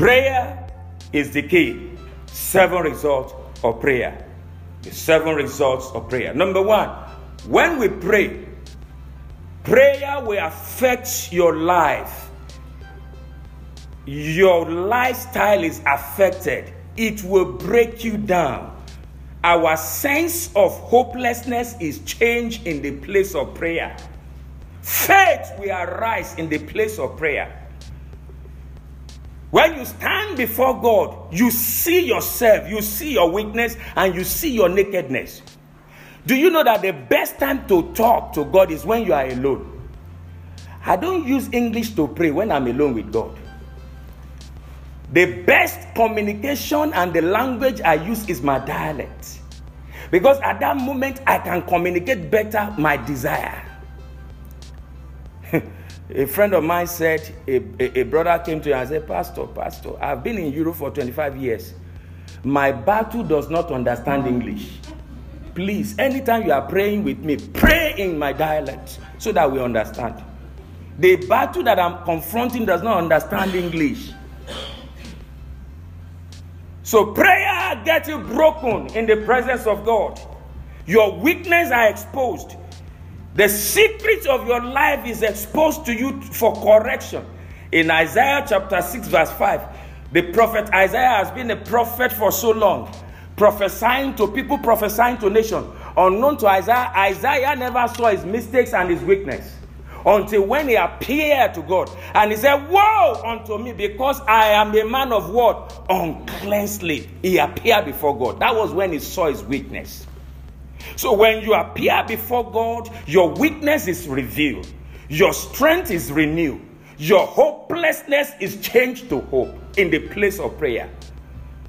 Prayer is the key. Seven results of prayer. The seven results of prayer. Number one, when we pray, prayer will affect your life. Your lifestyle is affected, it will break you down. Our sense of hopelessness is changed in the place of prayer. Faith will arise in the place of prayer. When you stand before God, you see yourself, you see your weakness, and you see your nakedness. Do you know that the best time to talk to God is when you are alone? I don't use English to pray when I'm alone with God. The best communication and the language I use is my dialect. Because at that moment, I can communicate better my desire. A friend of mine said, a, a, a, brother came to him and said, Pastor, Pastor, I've been in Europe for 25 years. My battle does not understand English. Please, anytime you are praying with me, pray in my dialect so that we understand. The battle that I'm confronting does not understand English. So prayer gets you broken in the presence of God. Your weakness are exposed. The secret of your life is exposed to you for correction. In Isaiah chapter 6, verse 5, the prophet Isaiah has been a prophet for so long, prophesying to people, prophesying to nations. Unknown to Isaiah, Isaiah never saw his mistakes and his weakness until when he appeared to God. And he said, Woe unto me, because I am a man of what? Unclean He appeared before God. That was when he saw his weakness. So when you appear before God, your weakness is revealed, your strength is renewed, your hopelessness is changed to hope in the place of prayer.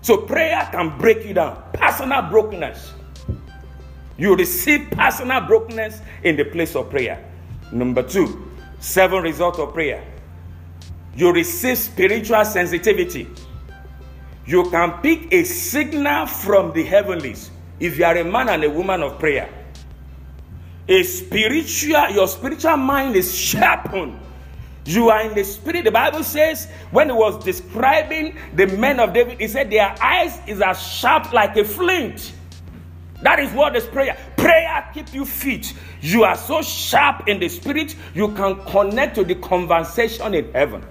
So prayer can break you down. Personal brokenness. You receive personal brokenness in the place of prayer. Number two, seven result of prayer. You receive spiritual sensitivity. You can pick a signal from the heavenlies if you are a man and a woman of prayer. A spiritual, your spiritual mind is sharpened. You are in the spirit. The Bible says when it was describing the men of David, he said their eyes is as sharp like a flint. That is what is prayer. Prayer keep you fit. You are so sharp in the spirit, you can connect to the conversation in heaven.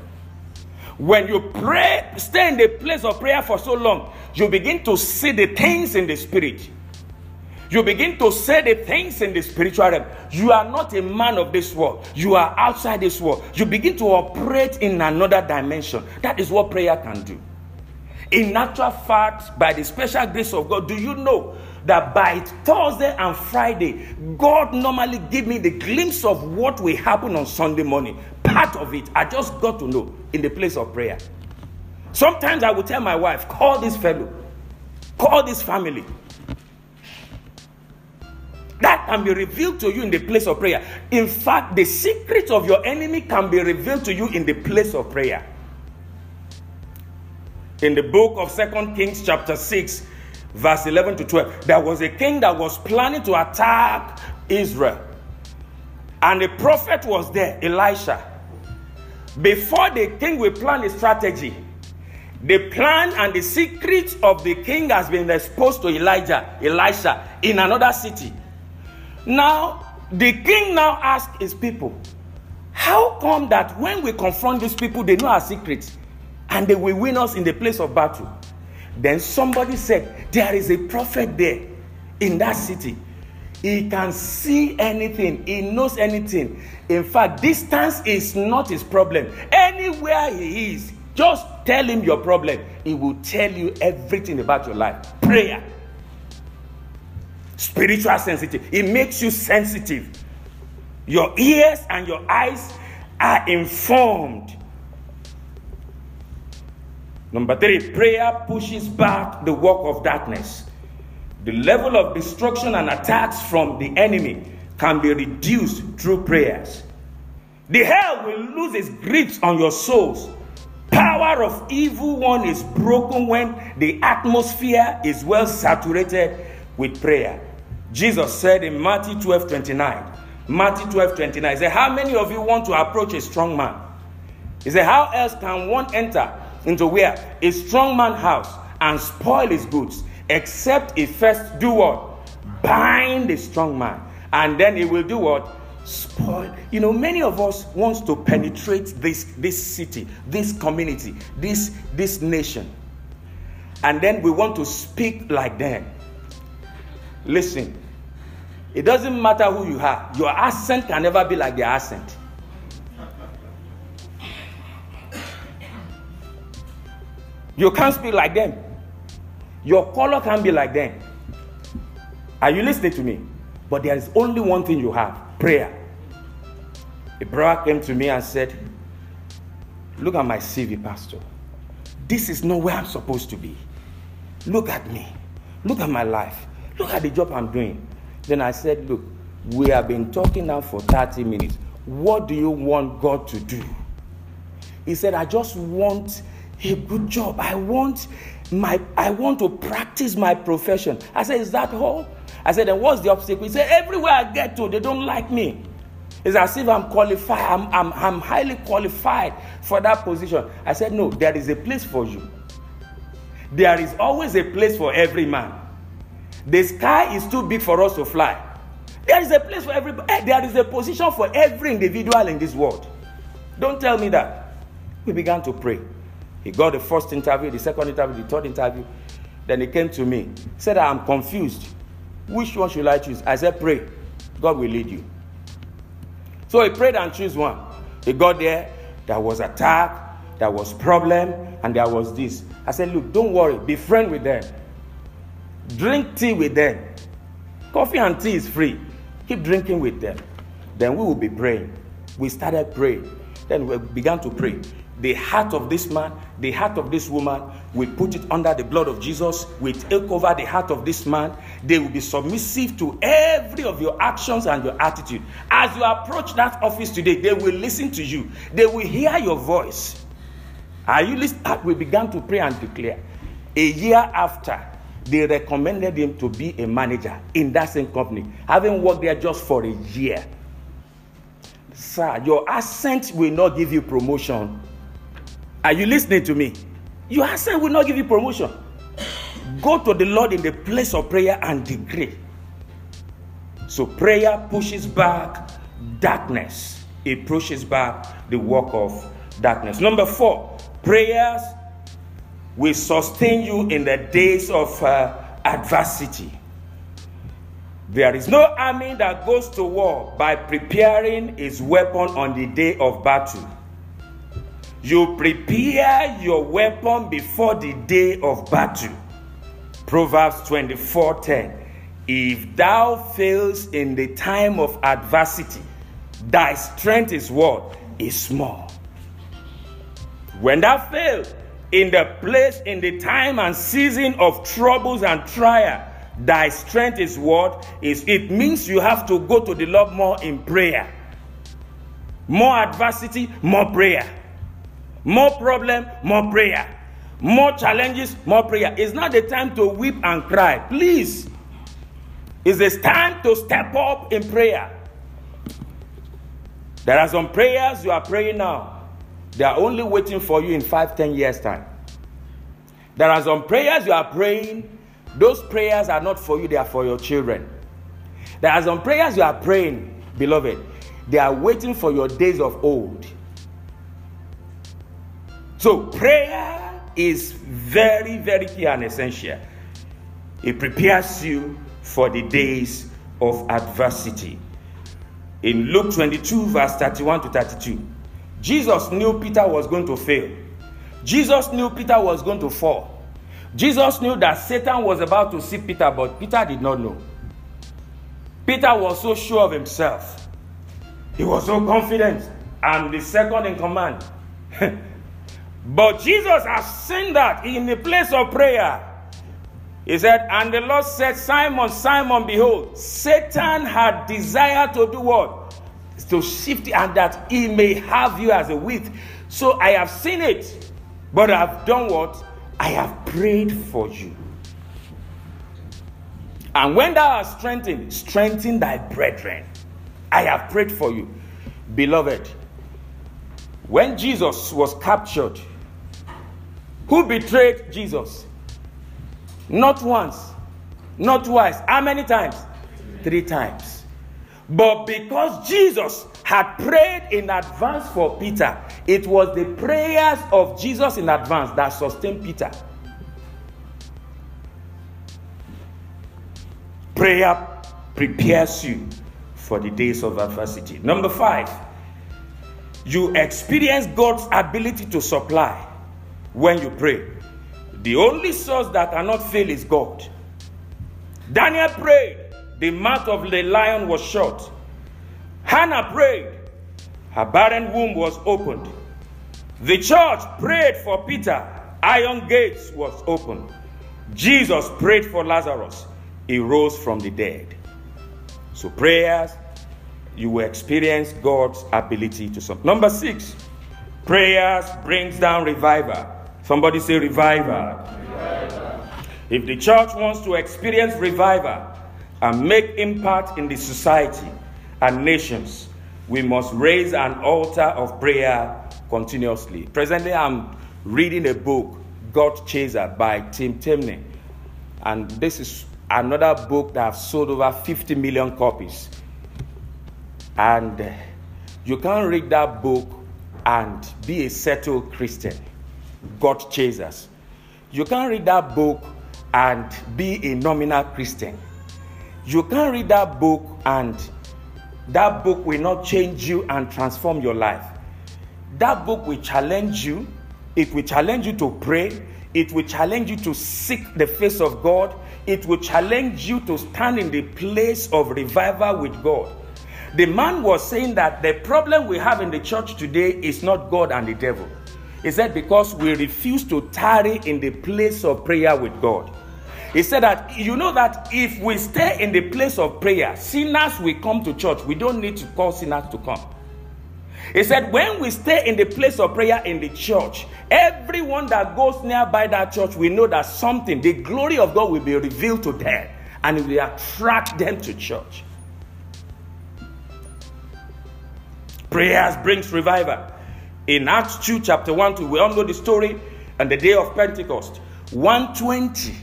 When you pray, stay in the place of prayer for so long, you begin to see the things in the spirit. You begin to say the things in the spiritual realm. You are not a man of this world. You are outside this world. You begin to operate in another dimension. That is what prayer can do. In natural fact, by the special grace of God, do you know that by Thursday and Friday, God normally give me the glimpse of what will happen on Sunday morning. Part of it, I just got to know in the place of prayer. Sometimes I will tell my wife, call this fellow, call this family. Can be revealed to you in the place of prayer. In fact, the secret of your enemy can be revealed to you in the place of prayer. In the book of Second Kings, chapter 6, verse 11 to 12. There was a king that was planning to attack Israel. And a prophet was there, Elisha. Before the king will plan a strategy, the plan and the secret of the king has been exposed to Elijah, Elisha, in another city. Now, the king now asks his people, How come that when we confront these people, they know our secrets and they will win us in the place of battle? Then somebody said, There is a prophet there in that city. He can see anything, he knows anything. In fact, distance is not his problem. Anywhere he is, just tell him your problem. He will tell you everything about your life. Prayer. Spiritual sensitive. It makes you sensitive. Your ears and your eyes are informed Number three, prayer pushes back the work of darkness. The level of destruction and attacks from the enemy can be reduced through prayers. The hell will lose its grips on your souls. Power of evil one is broken when the atmosphere is well saturated with prayer. Jesus said in Matthew 12 29, Matthew 12 29, he said, How many of you want to approach a strong man? He said, How else can one enter into where? A strong man house and spoil his goods, except he first do what? Bind the strong man. And then he will do what? Spoil. You know, many of us wants to penetrate this, this city, this community, this, this nation. And then we want to speak like them. Listen, it doesn't matter who you are, your accent can never be like their accent. You can't speak like them. Your color can't be like them. Are you listening to me? But there is only one thing you have prayer. A brother came to me and said, Look at my CV, Pastor. This is not where I'm supposed to be. Look at me. Look at my life. Look at the job I'm doing. Then I said, Look, we have been talking now for 30 minutes. What do you want God to do? He said, I just want a good job. I want my I want to practice my profession. I said, Is that all? I said, Then what's the obstacle? He said, Everywhere I get to, they don't like me. It's as if I'm qualified, I'm, I'm, I'm highly qualified for that position. I said, No, there is a place for you. There is always a place for every man. The sky is too big for us to fly. There is a place for everybody. Eh, there is a position for every individual in this world. Don't tell me that. We began to pray. He got the first interview, the second interview, the third interview. Then he came to me, said, I'm confused. Which one should I choose? I said, Pray. God will lead you. So he prayed and chose one. He got there, there was attack, there was problem, and there was this. I said, Look, don't worry, be friend with them. Drink tea with them. Coffee and tea is free. Keep drinking with them. Then we will be praying. We started praying. Then we began to pray the heart of this man, the heart of this woman. We put it under the blood of Jesus. We take over the heart of this man. They will be submissive to every of your actions and your attitude. As you approach that office today, they will listen to you. They will hear your voice. Are you listening? Ah, we began to pray and declare. A year after, they recommended him to be a manager in that same company, having worked there just for a year. Sir, your accent will not give you promotion are you listening to me? Your husband will not give you promotion. Go to the Lord in the place of prayer and decree. So prayer pushes back darkness. It pushes back the work of darkness. Number four, prayers will sustain you in the days of uh, adversity. There is no army that goes to war by preparing its weapon on the day of battle. You prepare your weapon before the day of battle. Proverbs 24:10. If thou fails in the time of adversity, thy strength is what? Is small. When thou fail in the place, in the time and season of troubles and trial, thy strength is what? Is it means you have to go to the Lord more in prayer. More adversity, more prayer. More problem, more prayer. More challenges, more prayer. It's not the time to weep and cry. Please. It's time to step up in prayer. There are some prayers you are praying now. They are only waiting for you in five, ten years' time. There are some prayers you are praying. Those prayers are not for you, they are for your children. There are some prayers you are praying, beloved. They are waiting for your days of old. So, prayer is very, very key and essential. It prepares you for the days of adversity. In Luke 22, verse 31 to 32, Jesus knew Peter was going to fail. Jesus knew Peter was going to fall. Jesus knew that Satan was about to see Peter, but Peter did not know. Peter was so sure of himself. He was so confident. I'm the second in command. But Jesus has seen that in the place of prayer. He said, And the Lord said, Simon, Simon, behold, Satan had desired to do what? To shift and that he may have you as a wheat. So I have seen it, but I've done what? I have prayed for you. And when thou art strengthened, strengthen thy brethren. I have prayed for you. Beloved, when Jesus was captured, Who betrayed Jesus? Not once, not twice. How many times? Three times. But because Jesus had prayed in advance for Peter, it was the prayers of Jesus in advance that sustained Peter. Prayer prepares you for the days of adversity. Number five, you experience God's ability to supply when you pray. The only source that cannot fail is God. Daniel prayed, the mouth of the lion was shut. Hannah prayed, her barren womb was opened. The church prayed for Peter, iron gates was opened. Jesus prayed for Lazarus, he rose from the dead. So, prayers, you will experience God's ability to some. Number six, prayers brings down revival. Somebody say revival. revival. If the church wants to experience revival and make impact in the society and nations, we must raise an altar of prayer continuously. Presently, I'm reading a book, God Chaser, by Tim Temney. And this is another book that has sold over 50 million copies. And you can't read that book and be a settled Christian. God chasers. You can't read that book and be a nominal Christian. You can't read that book and that book will not change you and transform your life. That book will challenge you. It will challenge you to pray. It will challenge you to seek the face of God it will challenge you to stand in the place of revival with God. The man was saying that the problem we have in the church today is not God and the devil. He said, because we refuse to tarry in the place of prayer with God. He said that you know that if we stay in the place of prayer, sinners will come to church. We don't need to call sinners to come. He said, when we stay in the place of prayer in the church, everyone that goes nearby that church will know that something, the glory of God will be revealed to them and it will attract them to church. Prayers brings revival. In Acts 2, chapter 1 2, we all know the story and the day of Pentecost. 120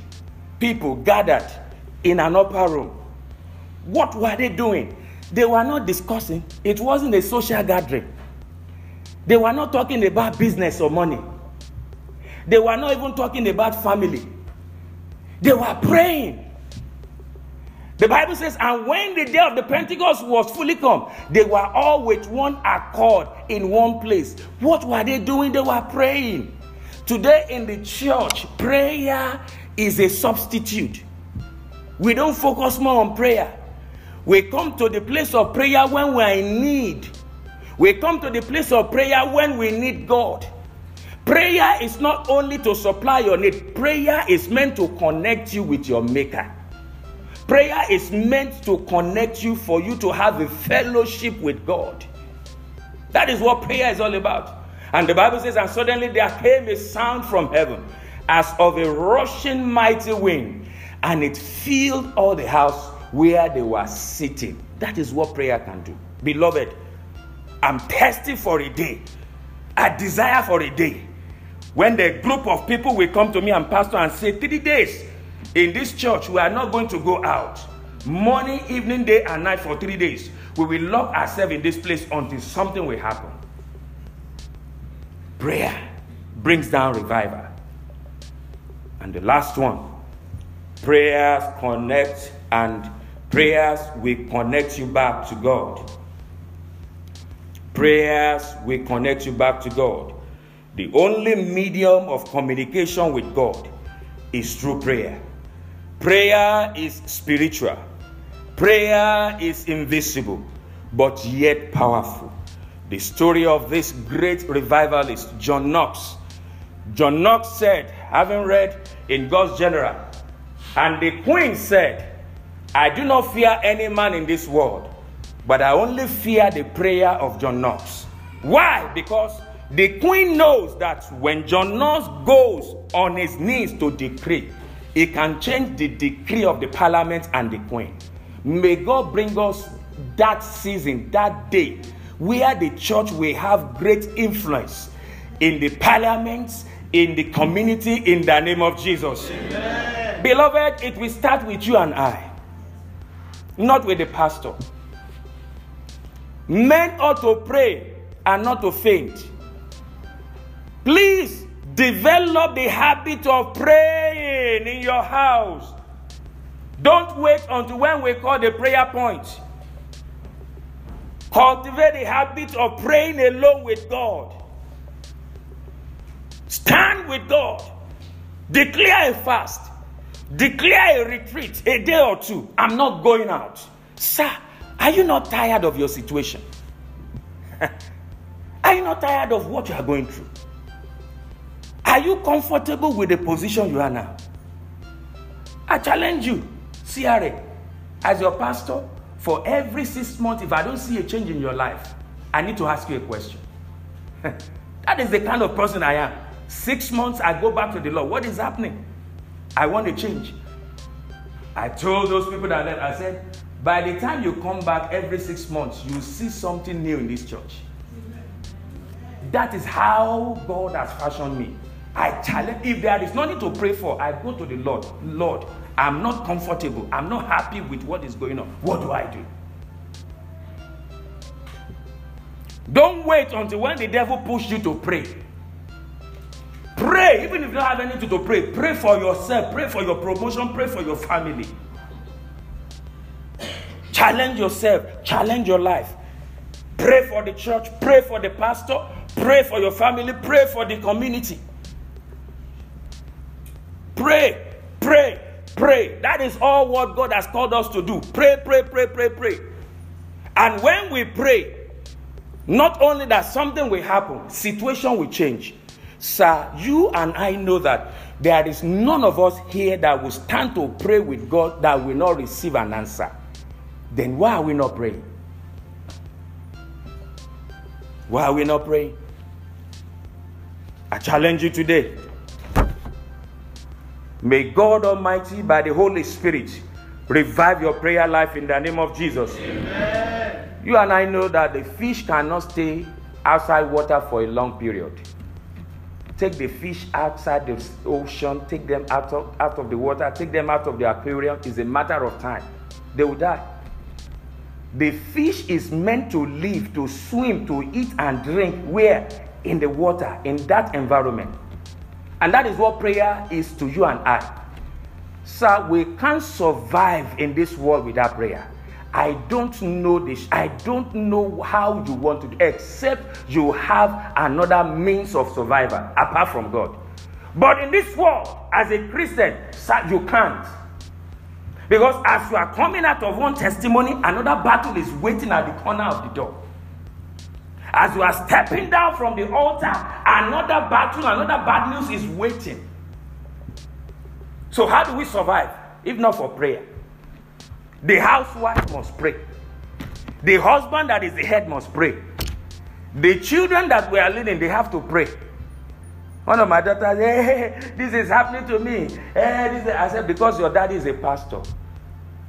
people gathered in an upper room. What were they doing? They were not discussing, it wasn't a social gathering. They were not talking about business or money. They were not even talking about family. They were praying. The Bible says, and when the day of the Pentecost was fully come, they were all with one accord in one place. What were they doing? They were praying. Today in the church, prayer is a substitute. We don't focus more on prayer. We come to the place of prayer when we are in need. We come to the place of prayer when we need God. Prayer is not only to supply your need, prayer is meant to connect you with your Maker. Prayer is meant to connect you for you to have a fellowship with God. That is what prayer is all about. And the Bible says, And suddenly there came a sound from heaven as of a rushing mighty wind, and it filled all the house where they were sitting. That is what prayer can do. Beloved, I'm thirsty for a day. I desire for a day. When the group of people will come to me and pastor and say, three days in this church, we are not going to go out. Morning, evening, day, and night for three days. We will lock ourselves in this place until something will happen. Prayer brings down revival. And the last one, prayers connect and prayers will connect you back to God. Prayers will connect you back to God. The only medium of communication with God is through prayer. Prayer is spiritual. Prayer is invisible, but yet powerful. The story of this great revivalist, John Knox. John Knox said, having read in God's General, and the queen said, I do not fear any man in this world, but I only fear the prayer of John Knox. Why? Because the queen knows that when John Knox goes on his knees to decree, he can change the decree of the parliament and the queen. May God bring us that season, that day, where the church will have great influence in the parliaments, in the community in the name of Jesus. Amen. Beloved, it will start with you and I, not with the pastor. Men ought to pray and not to faint. Please develop the habit of praying in your house. Don't wait until when we call the prayer point. Cultivate the habit of praying alone with God. Stand with God. Declare a fast. Declare a retreat a day or two. I'm not going out. Sir, are you not tired of your situation? are you not tired of what you are going through? Are you comfortable with the position you are now? I challenge you, CRA, as your pastor, for every six months, if I don't see a change in your life, I need to ask you a question. that is the kind of person I am. Six months, I go back to the Lord. What is happening? I want to change. I told those people that left, I said, by the time you come back every six months, you see something new in this church. That is how God has fashioned me. I challenge, if there is nothing to pray for, I go to the Lord. Lord, I'm not comfortable. I'm not happy with what is going on. What do I do? Don't wait until when the devil pushes you to pray. Pray, even if you don't have anything to pray. Pray for yourself, pray for your promotion, pray for your family. Challenge yourself, challenge your life. Pray for the church, pray for the pastor, pray for your family, pray for the community. Pray, pray, pray. That is all what God has called us to do. Pray, pray, pray, pray, pray. And when we pray, not only that something will happen, situation will change. Sir, you and I know that there is none of us here that will stand to pray with God that will not receive an answer. Then why are we not praying? Why are we not praying? I challenge you today. May God Almighty, by the Holy Spirit, revive your prayer life in the name of Jesus. Amen. You and I know that the fish cannot stay outside water for a long period. Take the fish outside the ocean, take them out of, out of the water, take them out of the aquarium. It's a matter of time. They will die. The fish is meant to live, to swim, to eat and drink where? In the water, in that environment. And that is what prayer is to you and I. Sir, we can't survive in this world without prayer. I don't know this. I don't know how you want to, do, except you have another means of survival apart from God. But in this world, as a Christian, you can't. Because as you are coming out of one testimony, another battle is waiting at the corner of the door. As you are stepping down from the altar, another battle, another bad news is waiting. So, how do we survive if not for prayer? The housewife must pray. The husband that is the head must pray. The children that we are leading, they have to pray. One of my daughters, hey, this is happening to me. Hey, this is, I said, because your daddy is a pastor.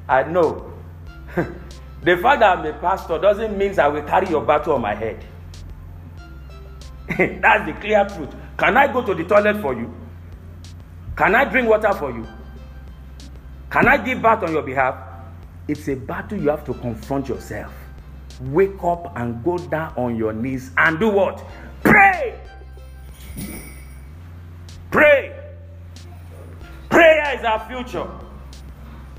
I know. the fact that I'm a pastor doesn't mean I will carry your battle on my head. That's the clear truth. Can I go to the toilet for you? Can I drink water for you? Can I give bath on your behalf? It's a battle you have to confront yourself. Wake up and go down on your knees and do what? Pray! Pray! Prayer is our future.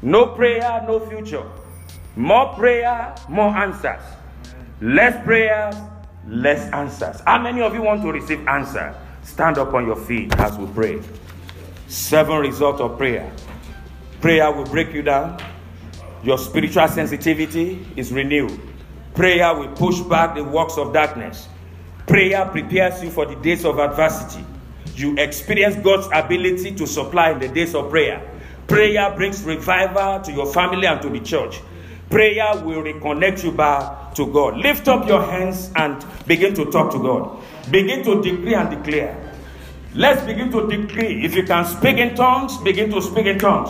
No prayer, no future. More prayer, more answers. Less prayers, less answers. How many of you want to receive answer? Stand up on your feet as we pray. Seven results of prayer. Prayer will break you down. Your spiritual sensitivity is renewed. Prayer will push back the works of darkness. Prayer prepares you for the days of adversity. You experience God's ability to supply in the days of prayer. Prayer brings revival to your family and to the church. Prayer will reconnect you back to God. Lift up your hands and begin to talk to God. Begin to decree and declare. Let's begin to decree. If you can speak in tongues, begin to speak in tongues.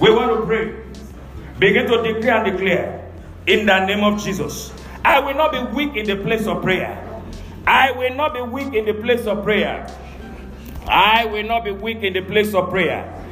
We want to pray. Begin to decree and declare in the name of Jesus. I will not be weak in the place of prayer. I will not be weak in the place of prayer. I will not be weak in the place of prayer.